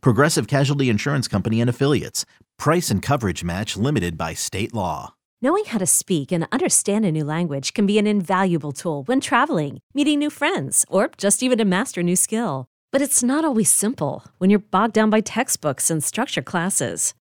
Progressive Casualty Insurance Company and Affiliates. Price and coverage match limited by state law. Knowing how to speak and understand a new language can be an invaluable tool when traveling, meeting new friends, or just even to master a new skill. But it's not always simple when you're bogged down by textbooks and structure classes.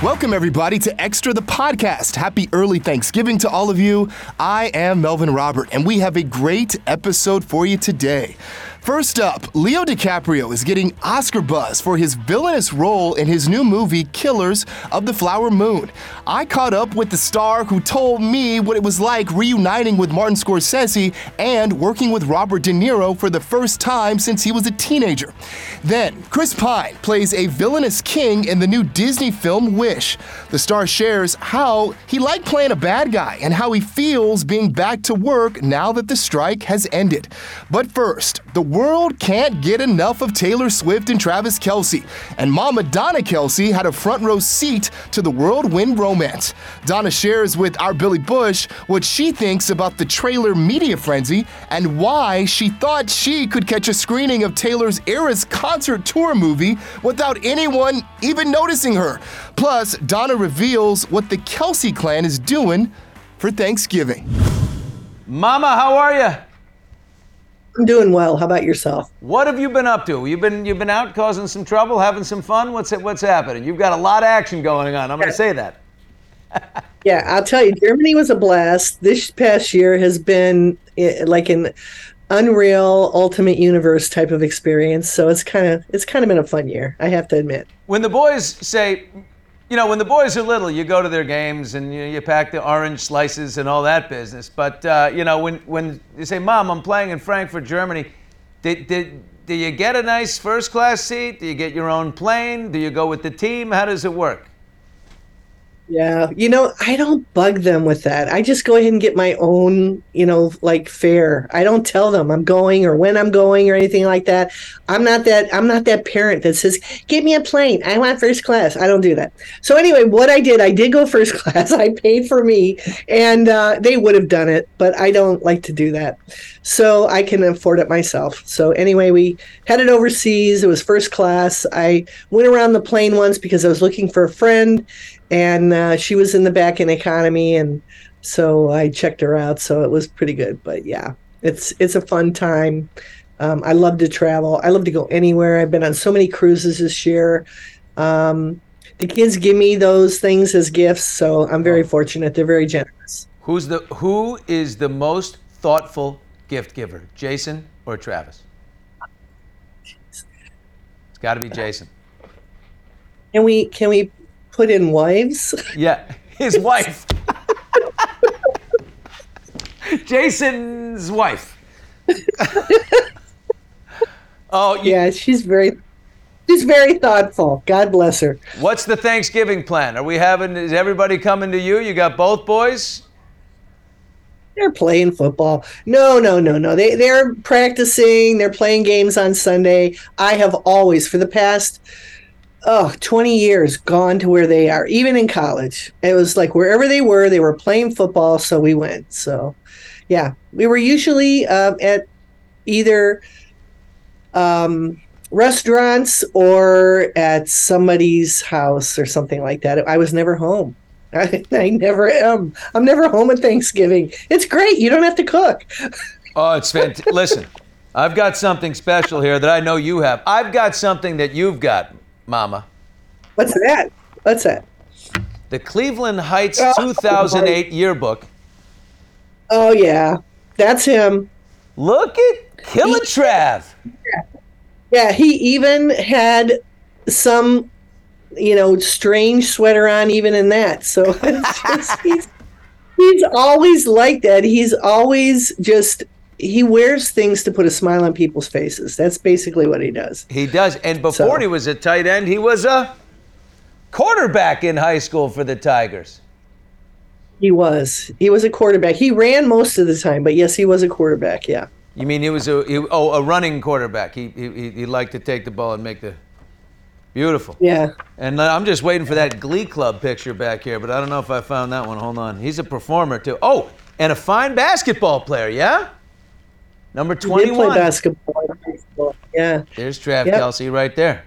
Welcome, everybody, to Extra the Podcast. Happy early Thanksgiving to all of you. I am Melvin Robert, and we have a great episode for you today. First up, Leo DiCaprio is getting Oscar buzz for his villainous role in his new movie Killers of the Flower Moon. I caught up with the star who told me what it was like reuniting with Martin Scorsese and working with Robert De Niro for the first time since he was a teenager. Then, Chris Pine plays a villainous king in the new Disney film Wish. The star shares how he liked playing a bad guy and how he feels being back to work now that the strike has ended. But first, the world can't get enough of Taylor Swift and Travis Kelce, and Mama Donna Kelce had a front row seat to the whirlwind romance. Donna shares with our Billy Bush what she thinks about the Traylor media frenzy and why she thought she could catch a screening of Taylor's Eras concert tour movie without anyone even noticing her. Plus, Donna reveals what the Kelce clan is doing for Thanksgiving. Mama, how are you? I'm doing well. How about yourself? What have you been up to? You've been you've been out causing some trouble, having some fun. What's what's happening? You've got a lot of action going on. I'm going to say that. yeah, I'll tell you. Germany was a blast. This past year has been eh, like an unreal ultimate universe type of experience. So it's kind of it's kind of been a fun year. I have to admit. When the boys say you know, when the boys are little, you go to their games and you, you pack the orange slices and all that business. But uh, you know, when when you say, "Mom, I'm playing in Frankfurt, Germany," did, did do you get a nice first class seat? Do you get your own plane? Do you go with the team? How does it work? Yeah, you know, I don't bug them with that. I just go ahead and get my own, you know, like fare. I don't tell them I'm going or when I'm going or anything like that. I'm not that I'm not that parent that says, "Give me a plane. I want first class." I don't do that. So anyway, what I did, I did go first class. I paid for me, and uh, they would have done it, but I don't like to do that. So I can afford it myself. So anyway, we headed overseas. It was first class. I went around the plane once because I was looking for a friend and uh, she was in the back in economy, and so I checked her out. So it was pretty good. But yeah, it's it's a fun time. Um, I love to travel. I love to go anywhere. I've been on so many cruises this year. Um, the kids give me those things as gifts, so I'm very fortunate. They're very generous. Who's the who is the most thoughtful gift giver, Jason or Travis? It's got to be Jason. Can we can we put in wives? Yeah, his wife. Jason's wife. oh, you, yeah, she's very she's very thoughtful. God bless her. What's the Thanksgiving plan? Are we having is everybody coming to you? You got both boys? They're playing football. No, no, no, no. They they're practicing, they're playing games on Sunday. I have always for the past oh 20 years gone to where they are even in college it was like wherever they were they were playing football so we went so yeah we were usually um, at either um, restaurants or at somebody's house or something like that. I was never home. I, I never am. I'm never home at Thanksgiving. It's great. You don't have to cook. Oh, it's fantastic. Listen, I've got something special here that I know you have. I've got something that you've got, Mama. What's that? What's that? The Cleveland Heights Oh, 2008 yearbook. Oh yeah, that's him. Look at Killer Trav. Yeah, he even had some, you know, strange sweater on even in that. So just, he's he's always like that. He's always just he wears things to put a smile on people's faces. That's basically what he does. He does. And before So- he was a tight end, he was a quarterback in high school for the Tigers. He was. He was a quarterback. He ran most of the time, but yes, he was a quarterback. Yeah. You mean he was a he, oh a running quarterback? He, he he liked to take the ball and make the beautiful. Yeah. And I'm just waiting for that Glee Club picture back here, but I don't know if I found that one. Hold on. He's a performer too. Oh, and a fine basketball player. Yeah. Number He did play 21. basketball. in high school. Yeah. There's Trav Yep. Kelce right there.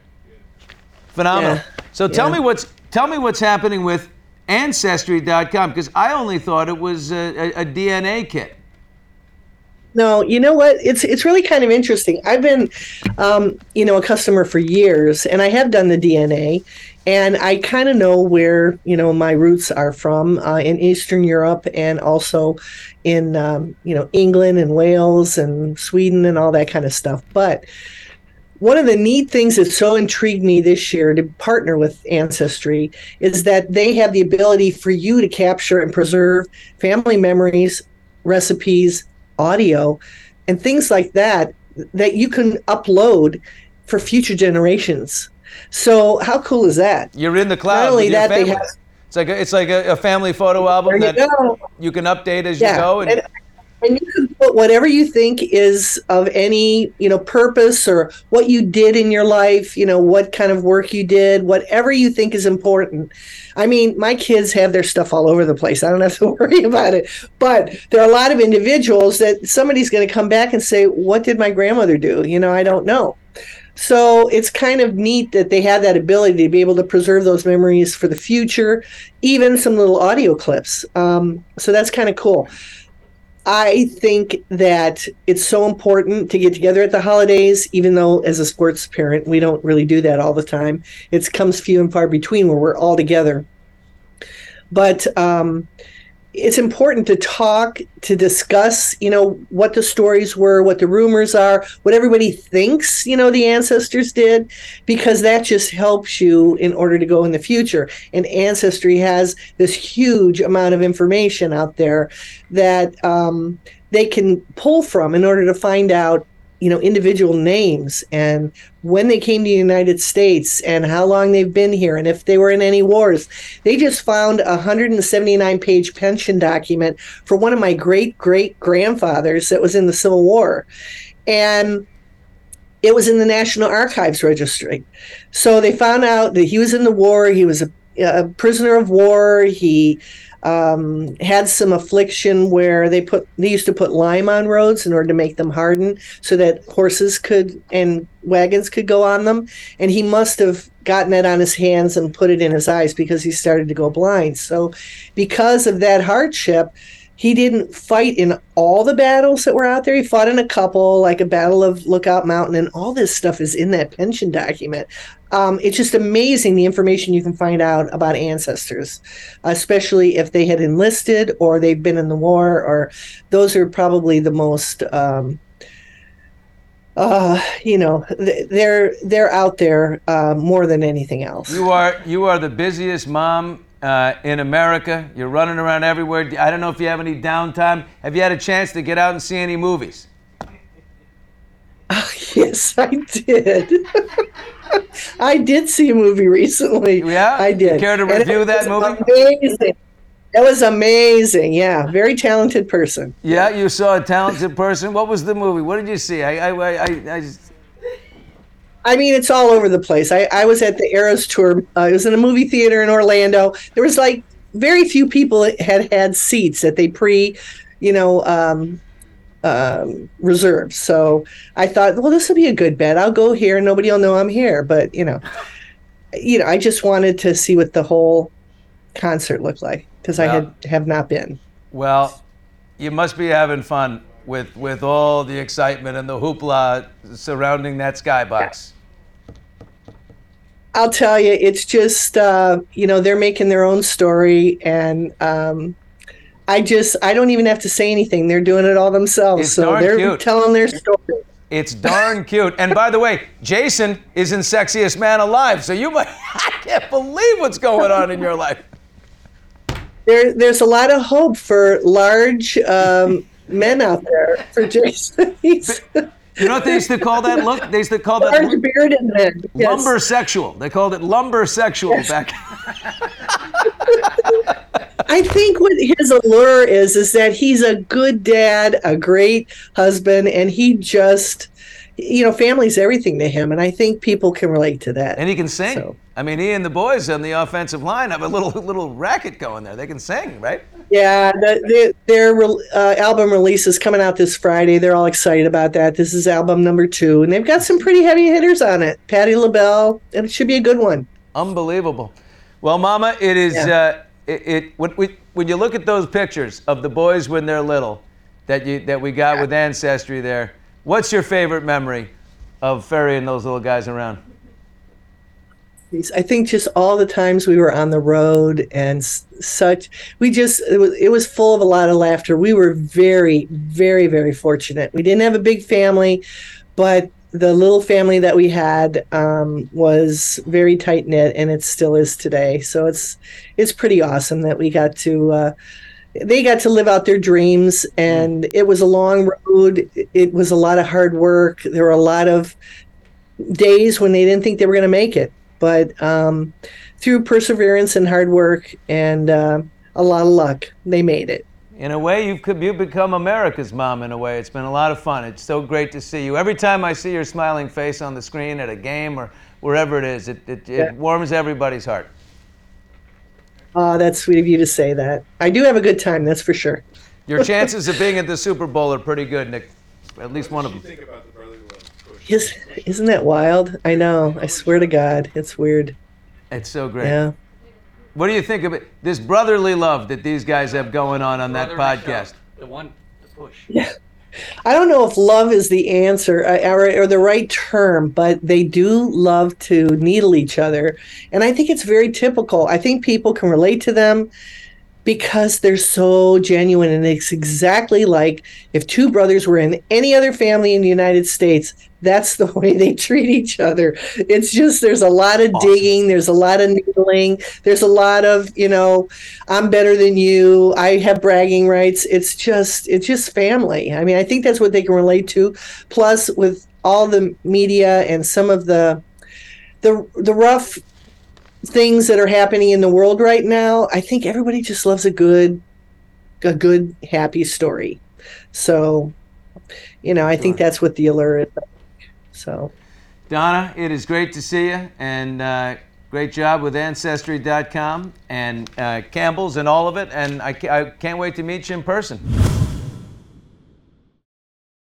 Phenomenal. Yeah. So tell Yeah. me what's tell me what's happening with Ancestry.com because I only thought it was a, a, a DNA kit. No, you know what? It's it's really kind of interesting. I've been, um, you know, a customer for years, and I have done the DNA, and I kind of know where you know my roots are from uh, in Eastern Europe, and also in um, you know England and Wales and Sweden and all that kind of stuff. But one of the neat things that so intrigued me this year to partner with Ancestry is that they have the ability for you to capture and preserve family memories, recipes, audio, and things like that that you can upload for future generations. So how cool is that? You're in the cloud. Not only that, they have it's like a, it's like a, a family photo album you that go. you can update as Yeah, you go. And, and, and you can put whatever you think is of any you know purpose or what you did in your life you know what kind of work you did whatever you think is important i mean my kids have their stuff all over the place i don't have to worry about it but there are a lot of individuals that somebody's going to come back and say what did my grandmother do you know i don't know so it's kind of neat that they have that ability to be able to preserve those memories for the future, even some little audio clips. Um, so that's kind of cool. I think that it's so important to get together at the holidays, even though as a sports parent, we don't really do that all the time. It comes few and far between where we're all together. But um, it's important to talk, to discuss, you know, what the stories were, what the rumors are, what everybody thinks, you know, the ancestors did, because that just helps you in order to go in the future. And Ancestry has this huge amount of information out there that um, they can pull from in order to find out you know individual names and when they came to the united states and how long they've been here and if they were in any wars. They just found a 179 page pension document for one of my great great grandfathers that was in the civil war. And it was in the national archives registry. So they found out that he was in the war. He was a, a prisoner of war. He um, had some affliction where they put they used to put lime on roads in order to make them harden so that horses could and wagons could go on them and he must have gotten that on his hands and put it in his eyes because he started to go blind so because of that hardship he didn't fight in all the battles that were out there. He fought in a couple, like a Battle of Lookout Mountain, and all this stuff is in that pension document. Um, it's just amazing the information you can find out about ancestors, especially if they had enlisted or they've been in the war, or those are probably the most. Um, uh, you know, they're they're out there uh, more than anything else. You are you are the busiest mom uh, in America. You're running around everywhere. I don't know if you have any downtime. Have you had a chance to get out and see any movies? Yes, I did. I did see a movie recently. Yeah? I did. Care to review that was movie? Amazing. It was amazing. Yeah, very talented person. Yeah, you saw a talented person. What was the movie? What did you see? I I I, I, I just, I mean, it's all over the place. I, I was at the Eras tour. Uh, it was in a movie theater in Orlando. There was like very few people had had seats that they pre, you know, um, um, reserve. So I thought, well, this will be a good bet. I'll go here. and Nobody will know I'm here. But you know, you know, I just wanted to see what the whole concert looked like because I had have not been. Well, you must be having fun with with all the excitement and the hoopla surrounding that skybox. I'll tell you, it's just uh, you know they're making their own story, and um, I just I don't even have to say anything. They're doing it all themselves, It's so they're cute. telling their story. It's darn cute. And by the way, Jason is in Sexiest Man Alive, so you might I can't believe what's going on in your life. There, there's a lot of hope for large um, men out there for Jason. You know what they used to call that look? They used to call that large bearded men. Yes. lumber sexual. They called it lumber sexual back. I think what his allure is is that he's a good dad, a great husband, and he just, you know, family's everything to him, and I think people can relate to that. And he can sing. So- I mean, he and the boys on the offensive line have a little little racket going there. They can sing, right? Yeah, the, the, their uh, album release is coming out this Friday. They're all excited about that. This is album number two, and they've got some pretty heavy hitters on it. Patti LaBelle, and it should be a good one. Unbelievable. Well, Mama, it is. Yeah. Uh, it, it when, we, when you look at those pictures of the boys when they're little, that you that we got with ancestry there. What's your favorite memory of ferrying those little guys around? I think just all the times we were on the road and such, we just it was it was full of a lot of laughter. We were very, very, very fortunate. We didn't have a big family, but the little family that we had um, was very tight knit, and it still is today. So it's it's pretty awesome that we got to. Uh, they got to live out their dreams, and it was a long road. It was a lot of hard work. There were a lot of days when they didn't think they were going to make it but um, through perseverance and hard work and uh, a lot of luck, they made it. In a way, you've you've become America's mom. In a way, it's been a lot of fun. It's so great to see you. Every time I see your smiling face on the screen at a game or wherever it is, it, it, it warms everybody's heart. Oh, that's sweet of you to say that. I do have a good time, that's for sure. Your chances of being at the Super Bowl are pretty good, Nick. At least one of them. Is, isn't that wild? I know. I swear to God, it's weird. It's so great. Yeah. What do you think of it? This brotherly love that these guys have going on on that Brotherly podcast. shove. The one, the push. Yeah. I don't know if love is the answer uh, or, or the right term, but they do love to needle each other. And I think it's very typical. I think people can relate to them because they're so genuine. And it's exactly like if two brothers were in any other family in the United States, that's the way they treat each other. It's just there's a lot of digging, there's a lot of needling, there's a lot of, you know, I'm better than you, I have bragging rights. It's just it's just family. I mean, I think that's what they can relate to. Plus with all the media and some of the the the rough things that are happening in the world right now, I think everybody just loves a good a good happy story. So, you know, I think that's what the allure is. So, Donna, it is great to see you, and uh, great job with Ancestry.com and uh, Campbell's and all of it. And I, I can't wait to meet you in person.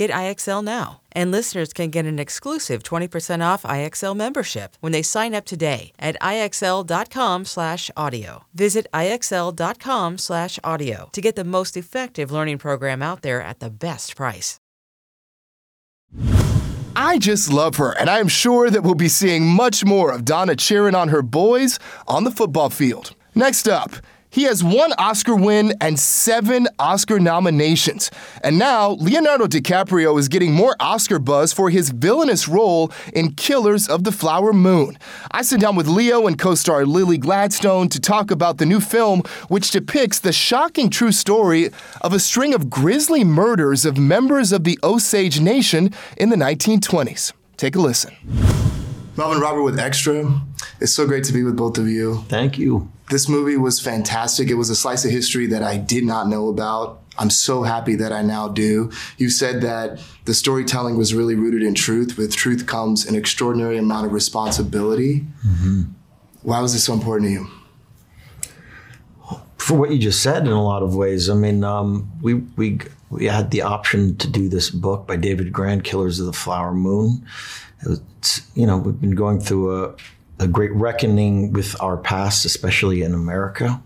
Get IXL now. And listeners can get an exclusive 20% off IXL membership when they sign up today at IXL.com/audio. Visit IXL.com/audio to get the most effective learning program out there at the best price. I just love her, and I am sure that we'll be seeing much more of Donna cheering on her boys on the football field. Next up, He has one Oscar win and seven Oscar nominations. And now, Leonardo DiCaprio is getting more Oscar buzz for his villainous role in Killers of the Flower Moon. I sit down with Leo and co star Lily Gladstone to talk about the new film, which depicts the shocking true story of a string of grisly murders of members of the Osage Nation in the 1920s. Take a listen. Melvin Robert with Extra. It's so great to be with both of you. Thank you. This movie was fantastic. It was a slice of history that I did not know about. I'm so happy that I now do. You said that the storytelling was really rooted in truth. With truth comes an extraordinary amount of responsibility. Mm-hmm. Why was this so important to you? For what you just said, in a lot of ways. I mean, um, we we we had the option to do this book by David Grann, Killers of the Flower Moon. It's, you know, we've been going through a a great reckoning with our past, especially in America.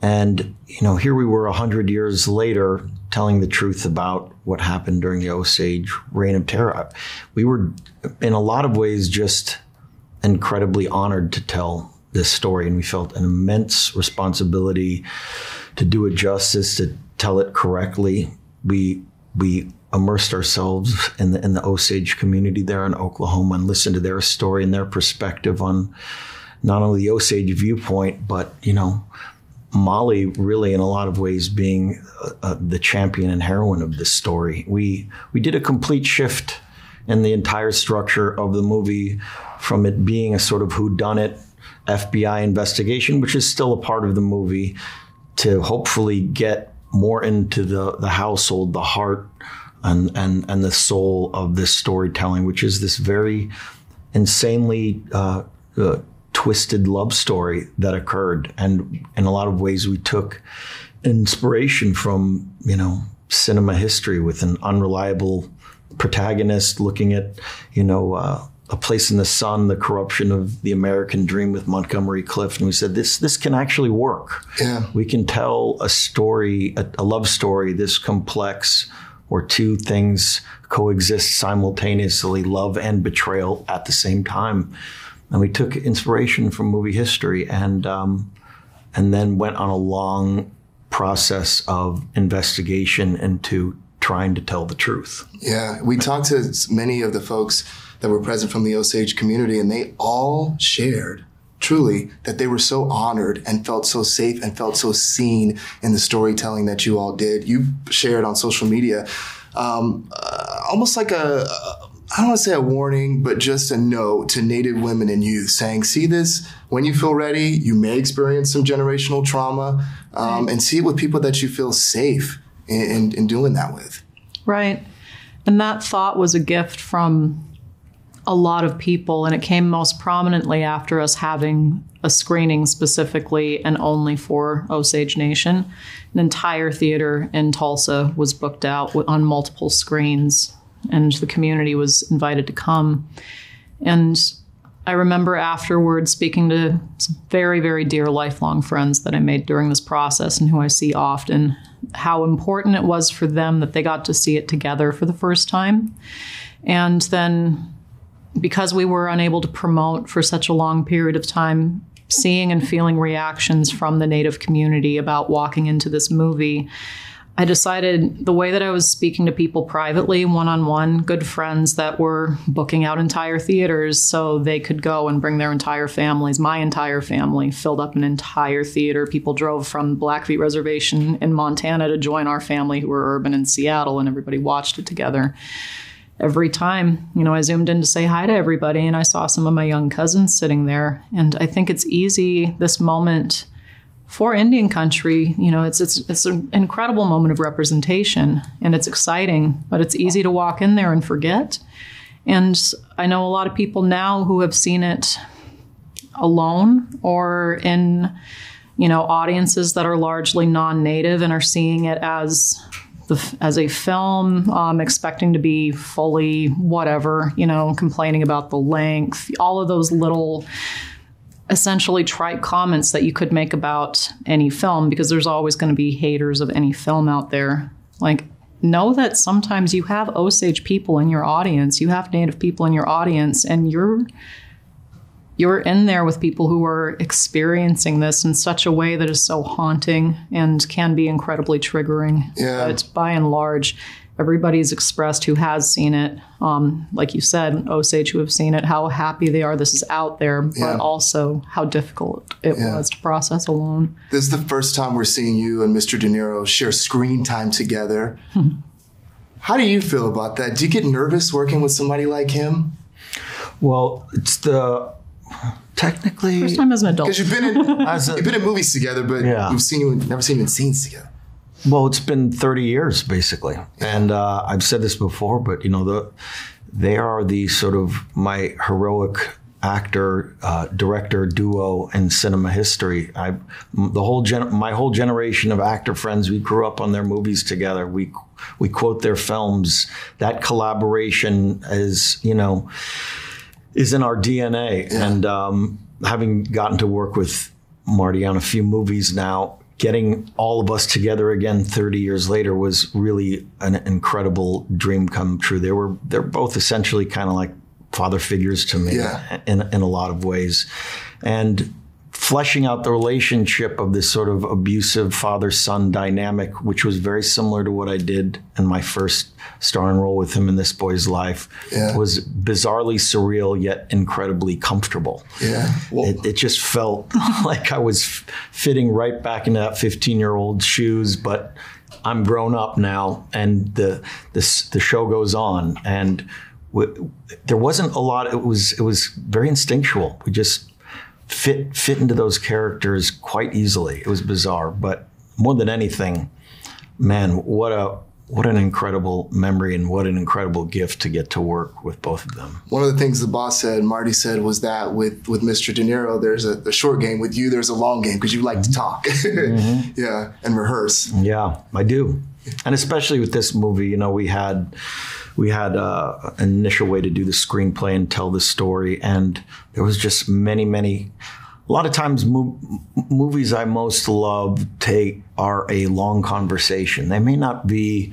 And, you know, here we were 100 years later telling the truth about what happened during the Osage Reign of Terror. We were, in a lot of ways, just incredibly honored to tell this story. And we felt an immense responsibility to do it justice, to tell it correctly. We, we immersed ourselves in the in the Osage community there in Oklahoma and listened to their story and their perspective on not only the Osage viewpoint, but you know, Molly really in a lot of ways being uh, uh, the champion and heroine of this story. We we did a complete shift in the entire structure of the movie from it being a sort of whodunit FBI investigation, which is still a part of the movie, to hopefully get more into the the household, the heart and and and the soul of this storytelling, which is this very insanely uh, uh, twisted love story that occurred, and in a lot of ways we took inspiration from you know cinema history with an unreliable protagonist looking at you know. Uh, a place in the sun, the corruption of the American dream with Montgomery Clift, and we said this this can actually work. Yeah. We can tell a story, a, a love story this complex, where two things coexist simultaneously love and betrayal at the same time. And we took inspiration from movie history and, um, and then went on a long process of investigation into trying to tell the truth. Yeah, we talked to many of the folks that were present from the Osage community, and they all shared truly that they were so honored and felt so safe and felt so seen in the storytelling that you all did. You shared on social media, um, uh, almost like a, I don't want to say a warning, but just a note to Native women and youth saying, see this when you feel ready. You may experience some generational trauma um, and see it with people that you feel safe in, in, in doing that with. Right. And that thought was a gift from a lot of people, and it came most prominently after us having a screening specifically and only for Osage Nation. An entire theater in Tulsa was booked out on multiple screens, and the community was invited to come. And I remember afterwards speaking to very, very dear lifelong friends that I made during this process and who I see often, how important it was for them that they got to see it together for the first time. And then because we were unable to promote for such a long period of time, seeing and feeling reactions from the Native community about walking into this movie, I decided the way that I was speaking to people privately, one on one, good friends that were booking out entire theaters so they could go and bring their entire families. My entire family filled up an entire theater. People drove from Blackfeet Reservation in Montana to join our family who were urban in Seattle, and everybody watched it together every time, you know, I zoomed in to say hi to everybody and I saw some of my young cousins sitting there. And I think it's easy this moment for Indian country, you know, it's it's it's an incredible moment of representation and it's exciting, but it's easy to walk in there and forget. And I know a lot of people now who have seen it alone or in you know audiences that are largely non-native and are seeing it as the, as a film, um, expecting to be fully whatever, you know, complaining about the length, all of those little essentially trite comments that you could make about any film because there's always going to be haters of any film out there. Like, know that sometimes you have Osage people in your audience, you have Native people in your audience, and you're you're in there with people who are experiencing this in such a way that is so haunting and can be incredibly triggering. Yeah. But by and large, everybody's expressed who has seen it, um, like you said, Osage who have seen it, how happy they are this is out there, but Yeah. also how difficult it Yeah. was to process alone. This is the first time we're seeing you and Mr. De Niro share screen time together. How do you feel about that? Do you get nervous working with somebody like him? Well, it's the technically First time as an adult. Because you've been in as a, you've been in movies together, but Yeah. we've seen you never seen you in scenes together. Well, it's been 30 years basically, and uh, I've said this before, but you know the they are the sort of my heroic actor uh, director duo in cinema history. I m- the whole gen- my whole generation of actor friends we grew up on their movies together. We we quote their films. That collaboration is you know is in our DNA. And um, having gotten to work with Marty on a few movies now, getting all of us together again 30 years later was really an incredible dream come true. They were they're both essentially kind of like father figures to me Yeah. in in a lot of ways, and fleshing out the relationship of this sort of abusive father son dynamic, which was very similar to what I did in my first starring role with him in This Boy's Life, Yeah. was bizarrely surreal yet incredibly comfortable. Yeah. Well, It, it just felt like I was f- fitting right back into that 15 year old shoes, but I'm grown up now, and the this the show goes on, and w- there wasn't a lot. It was it was very instinctual. We just fit fit into those characters quite easily. It was bizarre, but more than anything, man, what a what an incredible memory and what an incredible gift to get to work with both of them. one of the things the boss said, Marty said, was that with with Mr. De Niro, there's a, a short game. With you, there's a long game because you like to mm-hmm. talk, mm-hmm. yeah, and rehearse. Yeah, I do, and especially with this movie, you know, we had we had uh, an initial way to do the screenplay and tell the story, and there was just many, many. A lot of times, mo- movies I most love take are a long conversation. They may not be,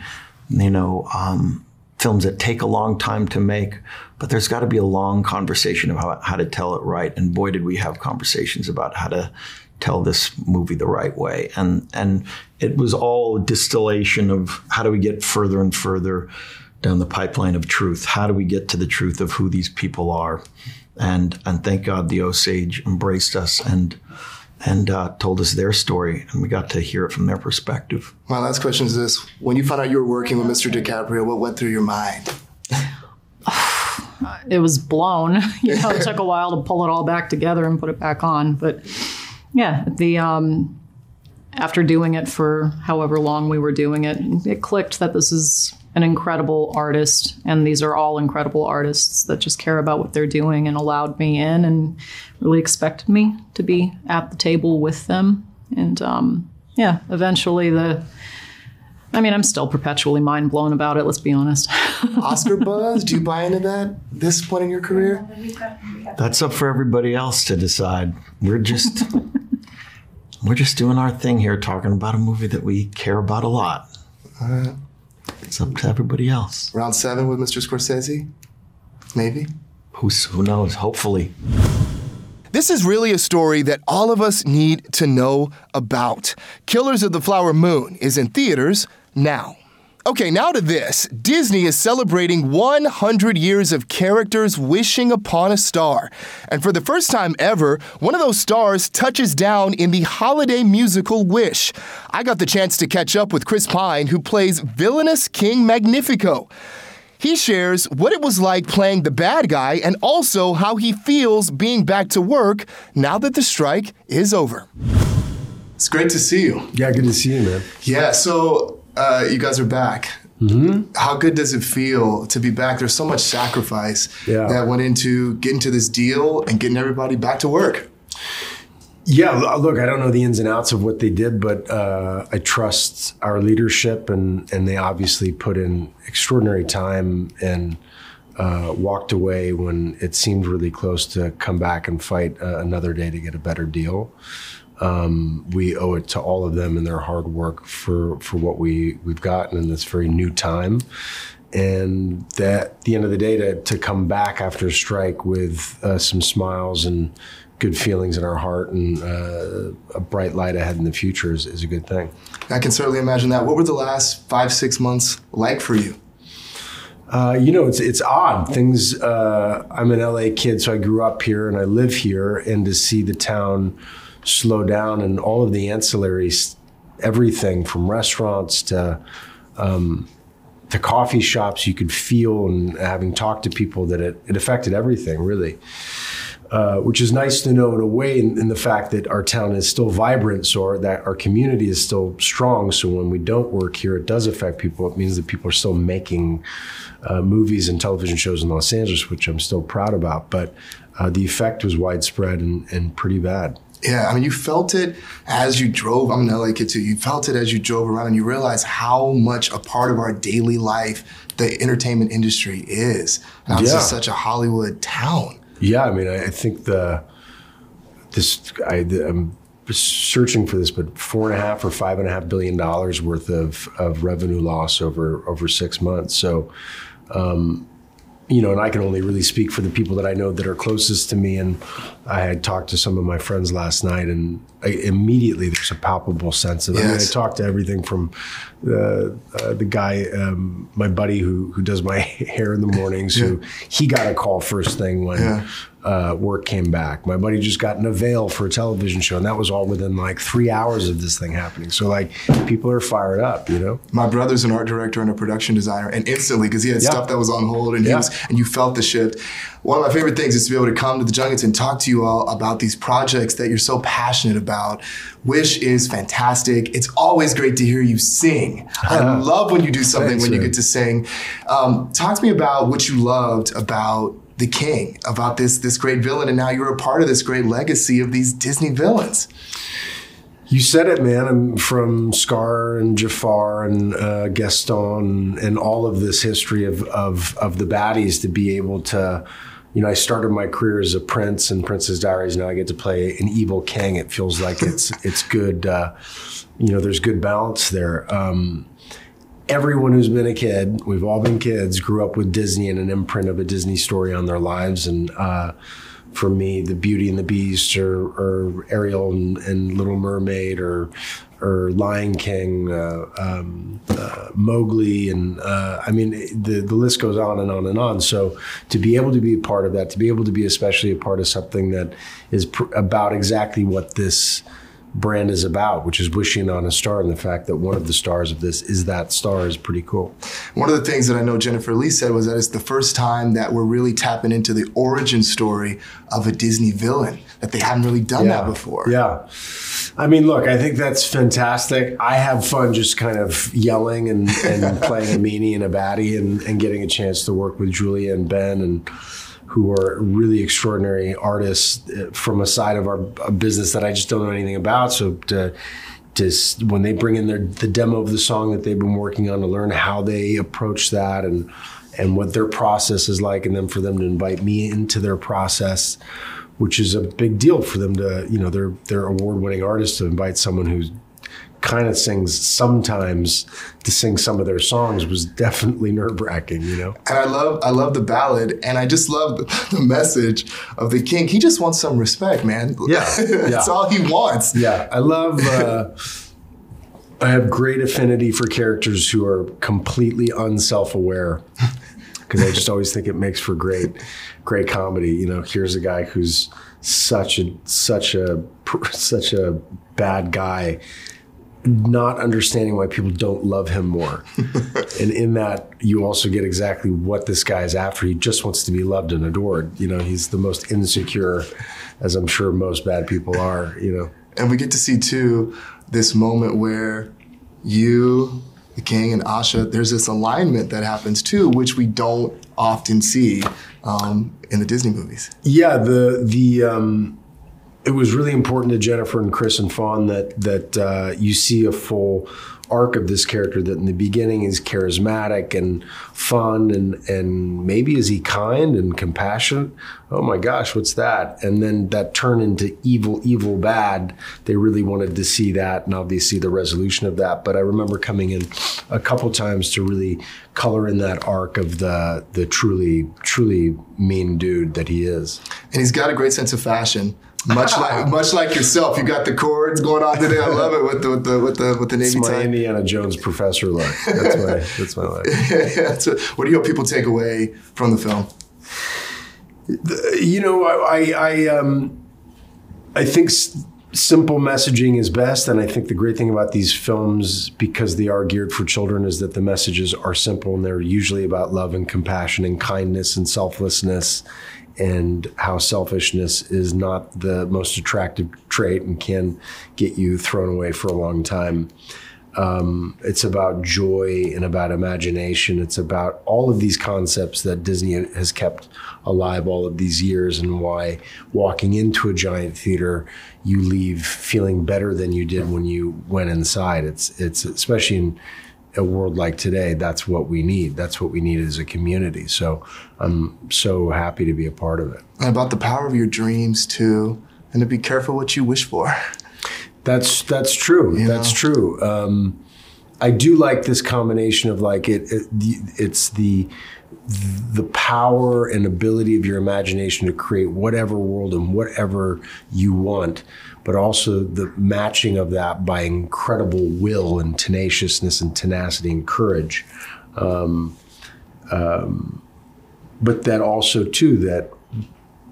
you know, um, films that take a long time to make, but there's got to be a long conversation about how to tell it right. And boy, did we have conversations about how to tell this movie the right way. And and it was all a distillation of how do we get further and further down the pipeline of truth? How do we get to the truth of who these people are? And and thank God the Osage embraced us and and uh, told us their story, and we got to hear it from their perspective. My last question is this: When you found out you were working with Mr. DiCaprio, what went through your mind? it was blown. You know, it took a while to pull it all back together and put it back on. But yeah, the um, after doing it for however long we were doing it, it clicked that this is an incredible artist, and these are all incredible artists that just care about what they're doing and allowed me in and really expected me to be at the table with them. And um, yeah, eventually the. I mean, I'm still perpetually mind blown about it. Let's be honest. Oscar buzz? Do you buy into that this point in your career? That's up for everybody else to decide. We're just we're just doing our thing here, talking about a movie that we care about a lot. It's up to everybody else. Round seven with Mr. Scorsese? Maybe. Who's who knows? Hopefully. This is really a story that all of us need to know about. Killers of the Flower Moon is in theaters now. Okay, now to this. Disney is celebrating 100 years of characters wishing upon a star. And for the first time ever, one of those stars touches down in the holiday musical Wish. I got the chance to catch up with Chris Pine, who plays villainous King Magnifico. He shares what it was like playing the bad guy and also how he feels being back to work now that the strike is over. It's great to see you. Yeah, good to see you, man. Yeah, so uh, you guys are back. Mm-hmm. How good does it feel to be back? There's so much sacrifice Yeah. that went into getting to this deal and getting everybody back to work. Yeah, look, I don't know the ins and outs of what they did, but uh, I trust our leadership, and and they obviously put in extraordinary time and uh, walked away when it seemed really close to come back and fight uh, another day to get a better deal. Um, we owe it to all of them and their hard work for for what we we've gotten in this very new time. and that at the end of the day to, to come back after a strike with uh, some smiles and good feelings in our heart and uh, a bright light ahead in the future is, is a good thing. I can certainly imagine that. What were the last five, six months like for you? Uh, you know, it's it's odd. Things. Uh, I'm an LA kid, so I grew up here and I live here, and to see the town slow down and all of the ancillaries, everything from restaurants to um, to coffee shops, you could feel and having talked to people that it, it affected everything really. Uh, which is nice to know in a way in, in, the fact that our town is still vibrant, so that our community is still strong. So when we don't work here, it does affect people. It means that people are still making uh, movies and television shows in Los Angeles, which I'm still proud about. But uh, the effect was widespread and, and pretty bad. Yeah, I mean, you felt it as you drove. I'm an LA kid too. You felt it as you drove around, and you realized how much a part of our daily life the entertainment industry is. And yeah. such a Hollywood town. Yeah, I mean, I, I think the this I, I'm searching for this, but four and a half or five and a half billion dollars worth of of revenue loss over over six months. So. Um, you know, and I can only really speak for the people that I know that are closest to me. And I had talked to some of my friends last night, and I, immediately there's a palpable sense of. Yes. I mean, I talked to everything from the uh, the guy, um, my buddy who who does my hair in the mornings, yeah. who he got a call first thing when yeah uh, work came back. My buddy just got in a veil for a television show, and that was all within like three hours of this thing happening. So like people are fired up, you know. My brother's an art director and a production designer, and instantly because he had yeah. stuff that was on hold, and he was, and you felt the shift. One of my favorite things is to be able to come to the Junkets and talk to you all about these projects that you're so passionate about. Wish is fantastic. It's always great to hear you sing. I love when you do something Thanks, when you get to sing. Um, talk to me about what you loved about the king, about this this great villain, and now you're a part of this great legacy of these Disney villains. You said it, man. I'm from Scar and Jafar and uh, Gaston and all of this history of, of of the baddies to be able to, you know, I started my career as a prince in Princess Diaries. Now I get to play an evil king. It feels like it's it's good. Uh, you know, there's good balance there. Um, everyone who's been a kid, we've all been kids, grew up with Disney and an imprint of a Disney story on their lives. And uh, for me, the Beauty and the Beast, or, or Ariel and, and, Little Mermaid, or or Lion King, uh, um, uh, Mowgli, and uh, I mean the the list goes on and on and on. So to be able to be a part of that, to be able to be especially a part of something that is pr- about exactly what this brand is about, which is wishing on a star, and the fact that one of the stars of this is that star is pretty cool. One of the things that I know Jennifer Lee said was that it's the first time that we're really tapping into the origin story of a Disney villain that they haven't really done yeah. that before. Yeah. I mean, look, I think that's fantastic. I have fun just kind of yelling and, and playing a meanie and a baddie and, and getting a chance to work with Julia and Ben and who are really extraordinary artists uh, from a side of our business that I just don't know anything about. So to, when they bring in their the demo of the song that they've been working on to learn how they approach that and and what their process is like, and then for them to invite me into their process, which is a big deal for them to you know they're they're award winning artists to invite someone who's kind of sings sometimes to sing some of their songs was definitely nerve wracking, you know. And I love I love the ballad, and I just love the, message of the king. He just wants some respect, man. Yeah, that's yeah. all he wants. Yeah, I love. Uh, I have great affinity for characters who are completely unself aware. Because I just always think it makes for great, great comedy. You know, here's a guy who's such a such a such a bad guy not understanding why people don't love him more. and in that, you also get exactly what this guy is after. He just wants to be loved and adored. You know, he's the most insecure, as I'm sure most bad people are, you know. And we get to see, too, this moment where you, the king, and Asha, there's this alignment that happens, too, which we don't often see um, in the Disney movies. Yeah, the, the, um, it was really important to Jennifer and Chris and Fawn that that uh, you see a full arc of this character that in the beginning is charismatic and fun and and maybe is he kind and compassionate? Oh my gosh what's that? And then that turn into evil evil bad. They really wanted to see that and obviously the resolution of that. But i remember coming in a couple times to really color in that arc of the the truly truly mean dude that he is. And he's got a great sense of fashion much like much like yourself, you got the cords going on today. I love it with the with the with the with the navy it's my. Indiana Jones professor look. That's my that's my life. what do you hope people take away from the film? You know, I I um, I think s- simple messaging is best, and I think the great thing about these films, because they are geared for children, is that the messages are simple and they're usually about love and compassion and kindness and selflessness and how selfishness is not the most attractive trait and can get you thrown away for a long time. Um, it's about joy and about imagination. It's about all of these concepts that Disney has kept alive all of these years, and why walking into a giant theater, you leave feeling better than you did when you went inside. It's it's especially in a world like today, that's what we need. That's what we need as a community. So I'm so happy to be a part of it. And about the power of your dreams too, and to be careful what you wish for. That's that's true. You that's know? true. Um, I do like this combination of like it, it. It's the the power and ability of your imagination to create whatever world and whatever you want, but also the matching of that by incredible will and tenaciousness and tenacity and courage. Um, um, but that also too that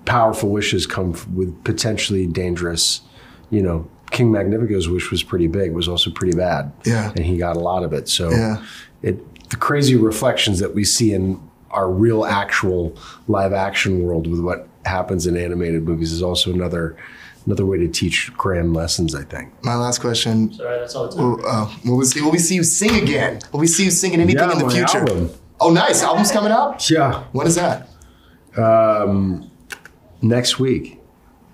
powerful wishes come with potentially dangerous, you know. King Magnifico's wish was pretty big, was also pretty bad. Yeah. And he got a lot of it. So Yeah. it the crazy reflections that we see in our real actual live action world with what happens in animated movies is also another another way to teach grand lessons, I think. My last question. Sorry, that's all it's Will, uh, will, we see, will we see you sing again? Will we see you singing anything Yeah, in the my future? album. Oh, nice. Album's coming out? Yeah. When is that? Um, next week.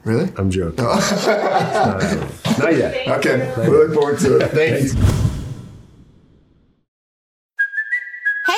Really? I'm joking. Not yet. Okay. We look forward to it. Thank you.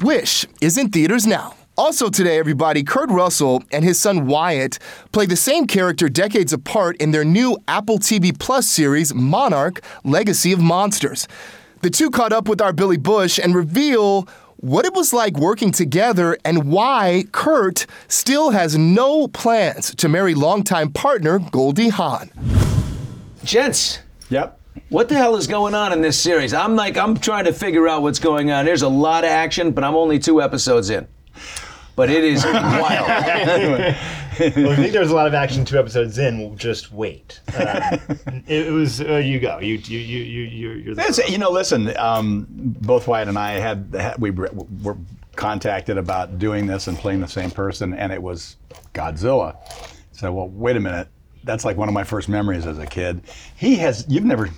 Wish is in theaters now. Also today, everybody, Kurt Russell and his son Wyatt play the same character decades apart in their new Apple TV Plus series, Monarch Legacy of Monsters. The two caught up with our Billy Bush and reveal what it was like working together and why Kurt still has no plans to marry longtime partner Goldie Hawn. Gents. Yep. What the hell is going on in this series? I'm like, I'm trying to figure out what's going on. There's a lot of action, but I'm only two episodes in. But it is wild. well, if you think there's a lot of action two episodes in, we'll just wait. Um, it, it was uh, you go. You you you you you you're the you know, listen. Um, both Wyatt and I had, had we were were contacted about doing this and playing the same person, and it was Godzilla. So, well, wait a minute. That's like one of my first memories as a kid. He has. You've never.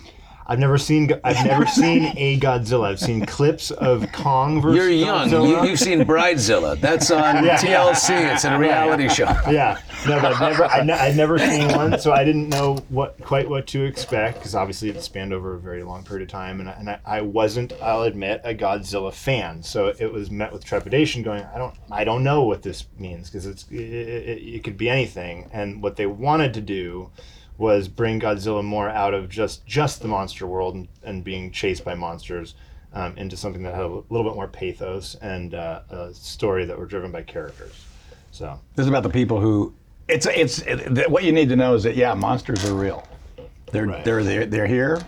I've never seen. I've never seen a Godzilla. I've seen clips of Kong versus. You're young. Godzilla. You, you've seen Bridezilla. That's on Yeah. TLC. It's a reality show. Yeah, no, but I've never, I ne- I'd never seen one, so I didn't know what quite what to expect because obviously it spanned over a very long period of time, and, I, and I, I wasn't, I'll admit, a Godzilla fan, so it was met with trepidation. Going, I don't, I don't know what this means because it's, it, it, it could be anything, and what they wanted to do was bring Godzilla more out of just just the monster world and, and being chased by monsters. Um, into something that had a little bit more pathos and uh, a story that were driven by characters. So This is about the people who. It's it's it, what you need to know is that yeah, monsters are real. They're they're they're they're here,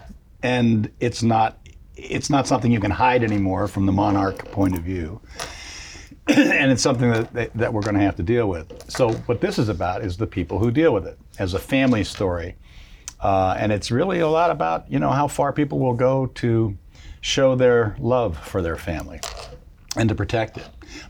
and it's not it's not something you can hide anymore from the monarch point of view. and it's something that, that, we're going to have to deal with. So, what this is about is the people who deal with it as a family story. Uh, and it's really a lot about, you know, how far people will go to show their love for their family and to protect it.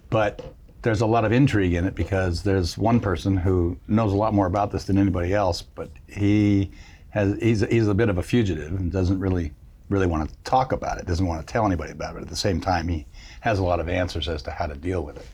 But there's a lot of intrigue in it because there's one person who knows a lot more about this than anybody else, but he has he's, he's a bit of a fugitive and doesn't really really want to talk about it, doesn't want to tell anybody about it. At the same time, he has a lot of answers as to how to deal with it.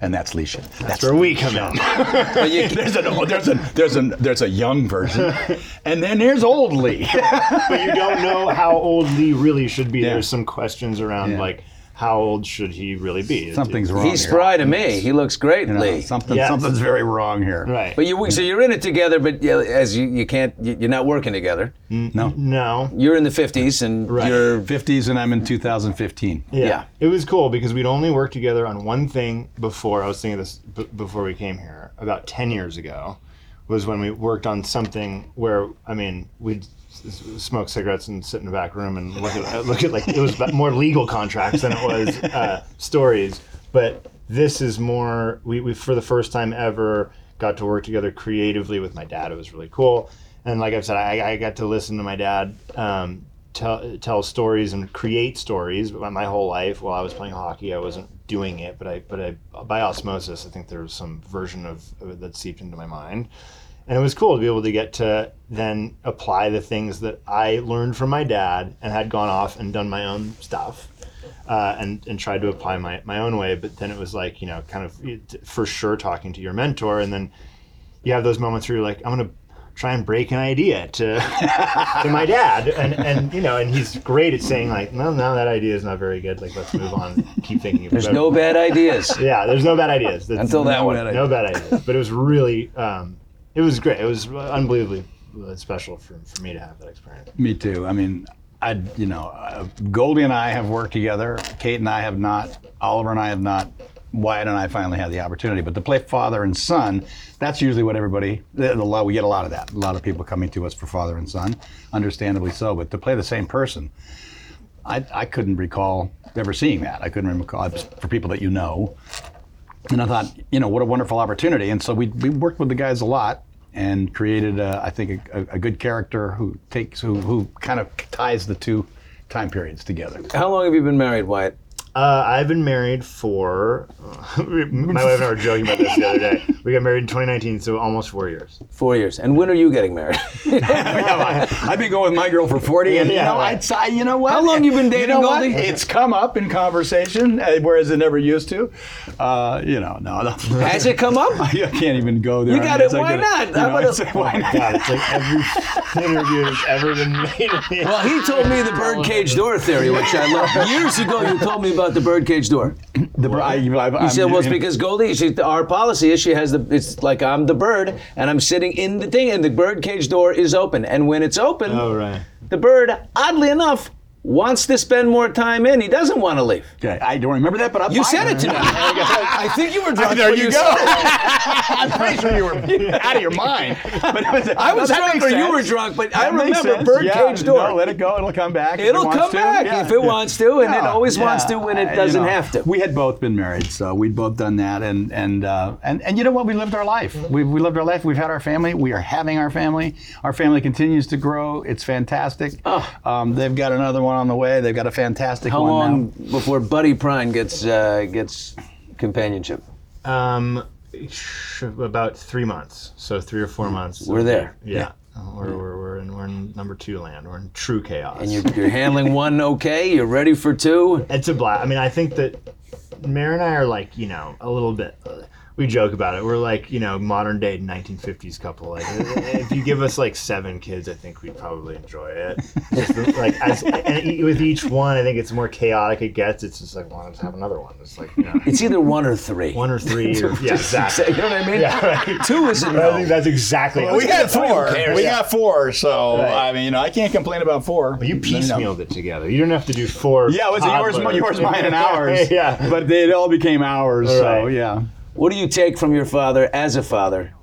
And that's Lee Shaw. That's, where we come in. there's, a, oh, there's, a, there's, a, there's a young version, and then there's old Lee. but you don't know how old Lee really should be. Yeah. There's some questions around Yeah. like how old should he really be? Something's wrong. He's here. spry to me. He looks great, You know, Lee. something, Yes. something's very wrong here. Right. But you, so you're in it together, but yeah, as you, you can't, you- you're not working together. No. No. You're in the 50s, and Right. you're 50s, and I'm in 2015. Yeah. Yeah. It was cool because we'd only worked together on one thing before. I was thinking this b- before we came here, about 10 years ago, was when we worked on something where, I mean, we'd s- s- smoke cigarettes and sit in the back room and look at, look at like, it was more legal contracts than it was uh, stories. But this is more, we, we, for the first time ever, got to work together creatively with my dad. It was really cool. And like I've said, I, I got to listen to my dad um, tell, tell stories and create stories my, my whole life while I was playing hockey. I wasn't doing it, but I, but I, by osmosis, I think there was some version of, of that seeped into my mind. And it was cool to be able to get to then apply the things that I learned from my dad and had gone off and done my own stuff. Uh, and, and tried to apply my, my own way, but then it was like, you know, kind of for sure talking to your mentor. And then you have those moments where you're like, I'm going to try and break an idea to, to my dad. And, and, you know, and he's great at saying like, no, no, that idea is not very good. Like, let's move on. Keep thinking. there's about no bad ideas. Yeah, there's no bad ideas. That's- Until that no, one. No bad ideas. But it was really, um, it was great. It was unbelievably uh, special for, for me to have that experience. Me too. I mean, I, you know, uh, Goldie and I have worked together. Kate and I have not. Oliver and I have not. Wyatt and I finally had the opportunity. But to play father and son, that's usually what everybody. The, the, we get a lot of that. A lot of people coming to us for father and son, understandably so. But to play the same person, I, I couldn't recall ever seeing that. I couldn't recall for people that you know. And I thought, you know, what a wonderful opportunity. And so we, we worked with the guys a lot and created, uh, I think, a, a good character who takes, who, who kind of ties the two time periods together. How long have you been married, Wyatt? Uh, I've been married for. my wife and I were joking about this the other day. We got married in 2019, so almost four years. Four years. And when are you getting married? I've been going with my girl for 40, and you know, right. I'd say, you know what? How long you been You dating, know what? Goldie? It's come up in conversation, uh, whereas it never used to. Uh, you know, no, no. Has it come up? I can't even go there. You got It's it. Why a- not? you I know, would've- it's like, why not? God, it's like every interview that's ever been made. Well, he told me the birdcage door theory, which I love. Years ago, you told me about the birdcage door. The, I, I, You said, well, it's because Goldie, she, our policy is she has the, it's like I'm the bird and I'm sitting in the thing and the birdcage door is open. And when it's open, Oh, right. the bird, oddly enough, wants to spend more time in. He doesn't want to leave. Okay, I don't remember that, but I'm You said it to me. I think you were drunk. There when you said go. it. I'm pretty sure you were out of your mind. But it was, I was drunk or you were drunk, but I That makes remember sense. birdcage yeah, door. No, let it go. It'll come back. if It'll it wants come to. back Yeah, if it yeah. wants to, and it Yeah, always wants to when it Uh, doesn't you know, have to. We had both been married, so we'd both done that, and and uh, and and you know what? We lived our life. We we lived our life. We've had our family. We are having our family. Our family continues to grow. It's fantastic. Um, they've got another one on the way. They've got a fantastic How one long now. before Buddy Prine gets uh, gets companionship? Um, about three months. So three or four months. We're there. Yeah. Uh, We're, we're, we're, in, we're in number two land. We're in true chaos. And you're, you're handling one okay. You're ready for two. It's a blast. I mean, I think that Mary and I are like, you know, a little bit. Uh, we joke about it. We're like, you know, modern day 1950s couple. Like, if you give us like seven kids, I think we'd probably enjoy it. Just like, as, and with each one, I think it's more chaotic it gets. It's just like, why not have another one? It's like, you know, It's either one or three. one or three. Or, yeah, exactly. You know what I mean? Yeah, right. Two is enough. no. think that's exactly. we had four. cares? We Yeah. got four. So Right. I mean, you know, I can't complain about four. Well, you piecemealed it together. You didn't have to do four. Yeah, it was yours, toddlers. yours, mine, and ours. yeah. but they it all became ours. So Right. yeah. What do you take from your father as a father?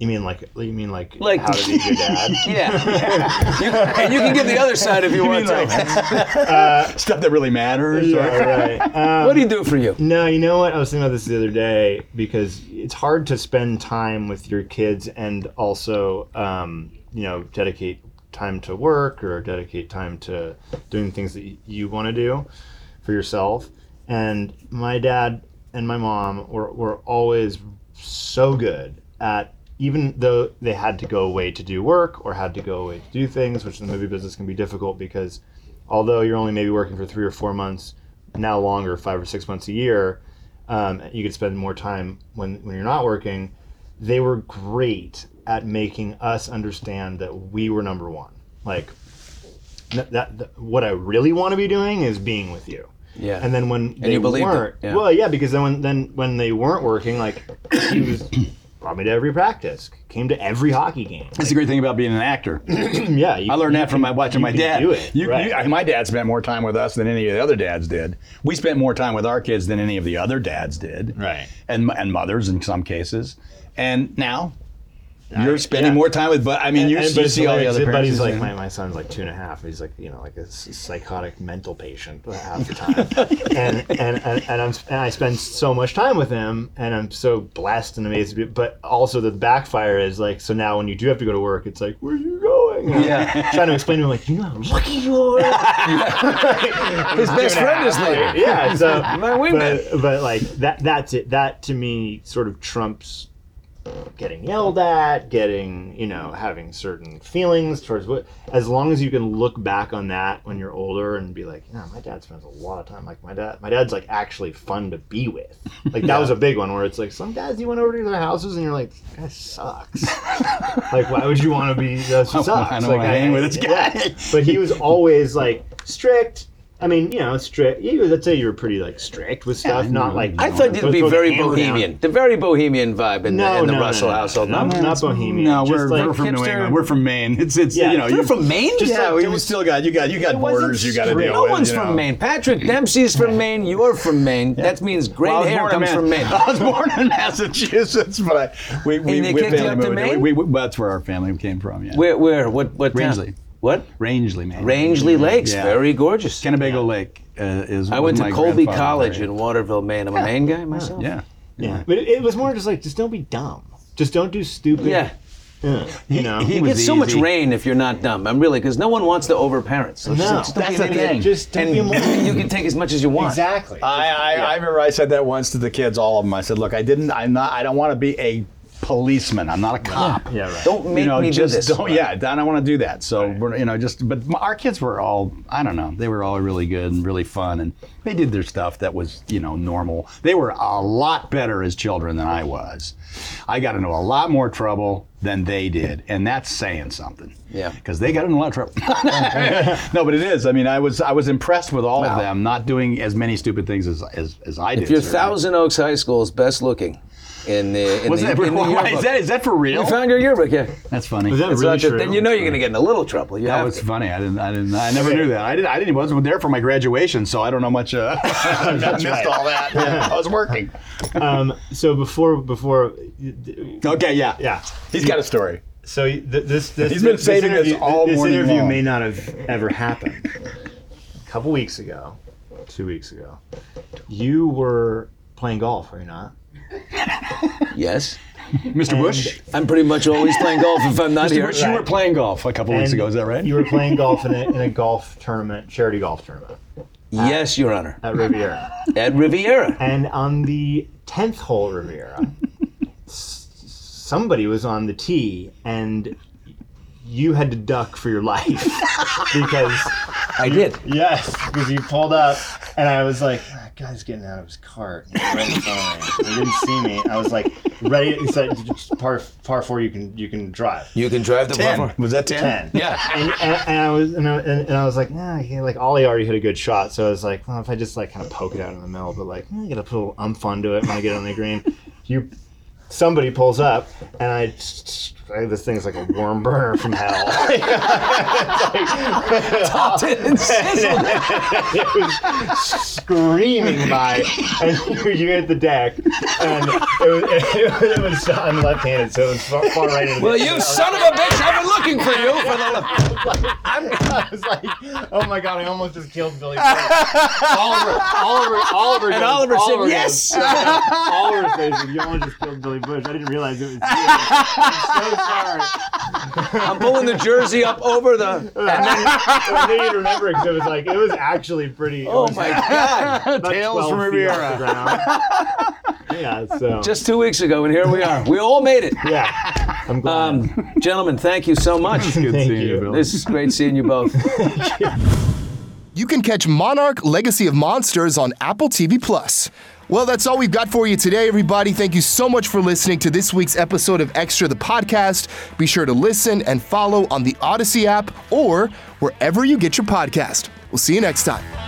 You mean like you mean like, Like- how to be a good dad? Yeah. You- and you can give the other side if you, want to. Stuff that really matters. Yeah, right. Um, what do you do for you? No, you know what? I was thinking about this the other day because it's hard to spend time with your kids and also, um, you know, dedicate time to work or dedicate time to doing things that y- you want to do for yourself. And my dad and my mom were, were always so good at even though they had to go away to do work or had to go away to do things, which in the movie business can be difficult because although you're only maybe working for three or four months, now longer, five or six months a year, um, you could spend more time when, when you're not working. They were great at making us understand that we were number one. Like, that, that, what I really want to be doing is being with you. Yeah. And then when they you believed weren't, yeah. well, yeah, because then when then when they weren't working, like he was brought me to every practice, came to every hockey game. That's the great thing about being an actor. yeah, you, I learned that from my, watching you my can dad. do it, You- right. you- my dad spent more time with us than any of the other dads did. We spent more time with our kids than any of the other dads did. Right. And and mothers in some cases. And now you're spending yeah. more time with. But I mean, you're, and, you but see all the other But he's like my, my son's like two and a half. He's like you know like a psychotic mental patient half the time, and, and and and I'm and I spend so much time with him, and I'm so blessed and amazed. But also the backfire is like so now when you do have to go to work, it's like where are you going? And Yeah. trying to explain to him like you know how lucky you are. His best friend is leaving. yeah. So My but, but like that that's it. That to me sort of trumps getting yelled at, getting, you know, having certain feelings towards what, as long as you can look back on that when you're older and be like, yeah, my dad spends a lot of time. Like my dad, my dad's like actually fun to be with. Like that was a big one where it's like some dads you went over to their houses and you're like, this guy sucks. like why would you want to be? That uh, sucks. I don't like, wanna hang with this guy. yeah. But he was always like strict. I mean, you know, strict. You, let's say you were pretty like strict with stuff, not like. I you know, thought you'd be very hammer down. bohemian. The very bohemian vibe in, No, the, in the no, no, Russell no, no, household. no, No, mm. not bohemian. No, we're, like we're from New England. We're from Maine. It's it's Yeah. you know You're from Maine? Just Yeah, like, we was- still got you got you got it borders you got to strict. deal No with. one's you from. Maine. Patrick Dempsey's from Maine. You're from Maine. That means great Well, hair comes from Maine. I was born in Massachusetts, but I, we, we, we family to moved- Maine? We, we, well, that's where our family came from. Yeah, Where? Where? What? What? town? Rangeley. What? Rangeley, Maine. Rangeley Lakes. Yeah. Very gorgeous. Kennebago Lake uh, is. I went to my Colby College area. in Waterville, Maine. I'm a Maine guy myself. Yeah. Yeah, but it, it was more just like, just don't be dumb. Just don't do stupid. Yeah. uh, you know. he You was get so much rain if you're not dumb. I'm really because no one wants to overparent. So No, just, just that's be the thing. Just don't and be you can take as much as you want. exactly. I, I, I remember I said that once to the kids, all of them. I said, "Look, I didn't. I'm not. I don't want to be a policeman. I'm not a cop. yeah, right. Don't make you know, me just do this. don't. Yeah, I don't want to do that. So we're, you know, just. But our kids were all. I don't know. They were all really good and really fun, and they did their stuff that was, you know, normal. They were a lot better as children than I was. I got into a lot more trouble than they did, and that's saying something. Yeah. Because they got in a lot of trouble. no, but it is. I mean, I was I was impressed with all of them not doing as many stupid things as as, as I did. If certainly. Thousand Oaks High School is best looking in the in Was the, that, in the why, yearbook. is that is that for real? We found your yearbook, yeah. That's funny. Was that It's really true? then you know you're going to get in a little trouble. You That was to. funny. I didn't. I didn't. I never knew that. I didn't. I didn't. wasn't there for my graduation, so I don't know much. Uh, I missed right. all that. I was working. um, so before before Okay. Yeah. yeah He's got a story. so th- this this He's been this saving this interview, all this morning interview long. may not have ever happened a couple weeks ago two weeks ago you were playing golf were you not Yes. Mr. Bush. I'm pretty much always playing golf if I'm not Mr. here. Bush, you were playing golf a couple weeks ago. Is that right? you were playing golf in a, in a golf tournament charity golf tournament Yes, Your Honor. at Riviera At Riviera. and on the 10th hole Riviera s- somebody was on the tee and you had to duck for your life because I did. Yes, because you pulled up, and I was like, that guy's getting out of his cart right in front of me. He didn't see me. I was like, ready. He said, par par four, you can you can drive. You can drive the ten. platform. Was that ten? Ten. Yeah. And, and, and I was and I, and, and I was like, nah, he, like Ollie already hit a good shot, so I was like, well, if I just like kind of poke it out in the middle, but like, I gotta put a little umph onto it when I get on the green. You somebody pulls up, and I. Just, this thing's like a warm burner from hell. Topped it and sizzled it. it was screaming by, and you, you hit the deck, and it was, it, was, it was on left-handed, so it was far, far right. Into Well, the, you son of a bitch! I've been looking for you for the. I was like, oh my god, I almost just killed Billy. Oliver, Oliver, Oliver, And goes- Oliver said, goes, "Yes." Oliver says, you almost just killed Billy Bush. I didn't realize it was you. I'm so sorry. I'm pulling the jersey up over the. And then, I knew you'd remember it because it was like it was actually pretty. it oh was my God! about Tales from feet Riviera. yeah, so Just two weeks ago, and here we are. We all made it. yeah, I'm glad. Um, gentlemen, thank you so much. Good Thank seeing you, you. Bill. This is great seeing you both. You can catch Monarch Legacy of Monsters on Apple TV Plus. Well, that's all we've got for you today, everybody. Thank you so much for listening to this week's episode of Extra the Podcast. Be sure to listen and follow on the Audacy app or wherever you get your podcast. We'll see you next time.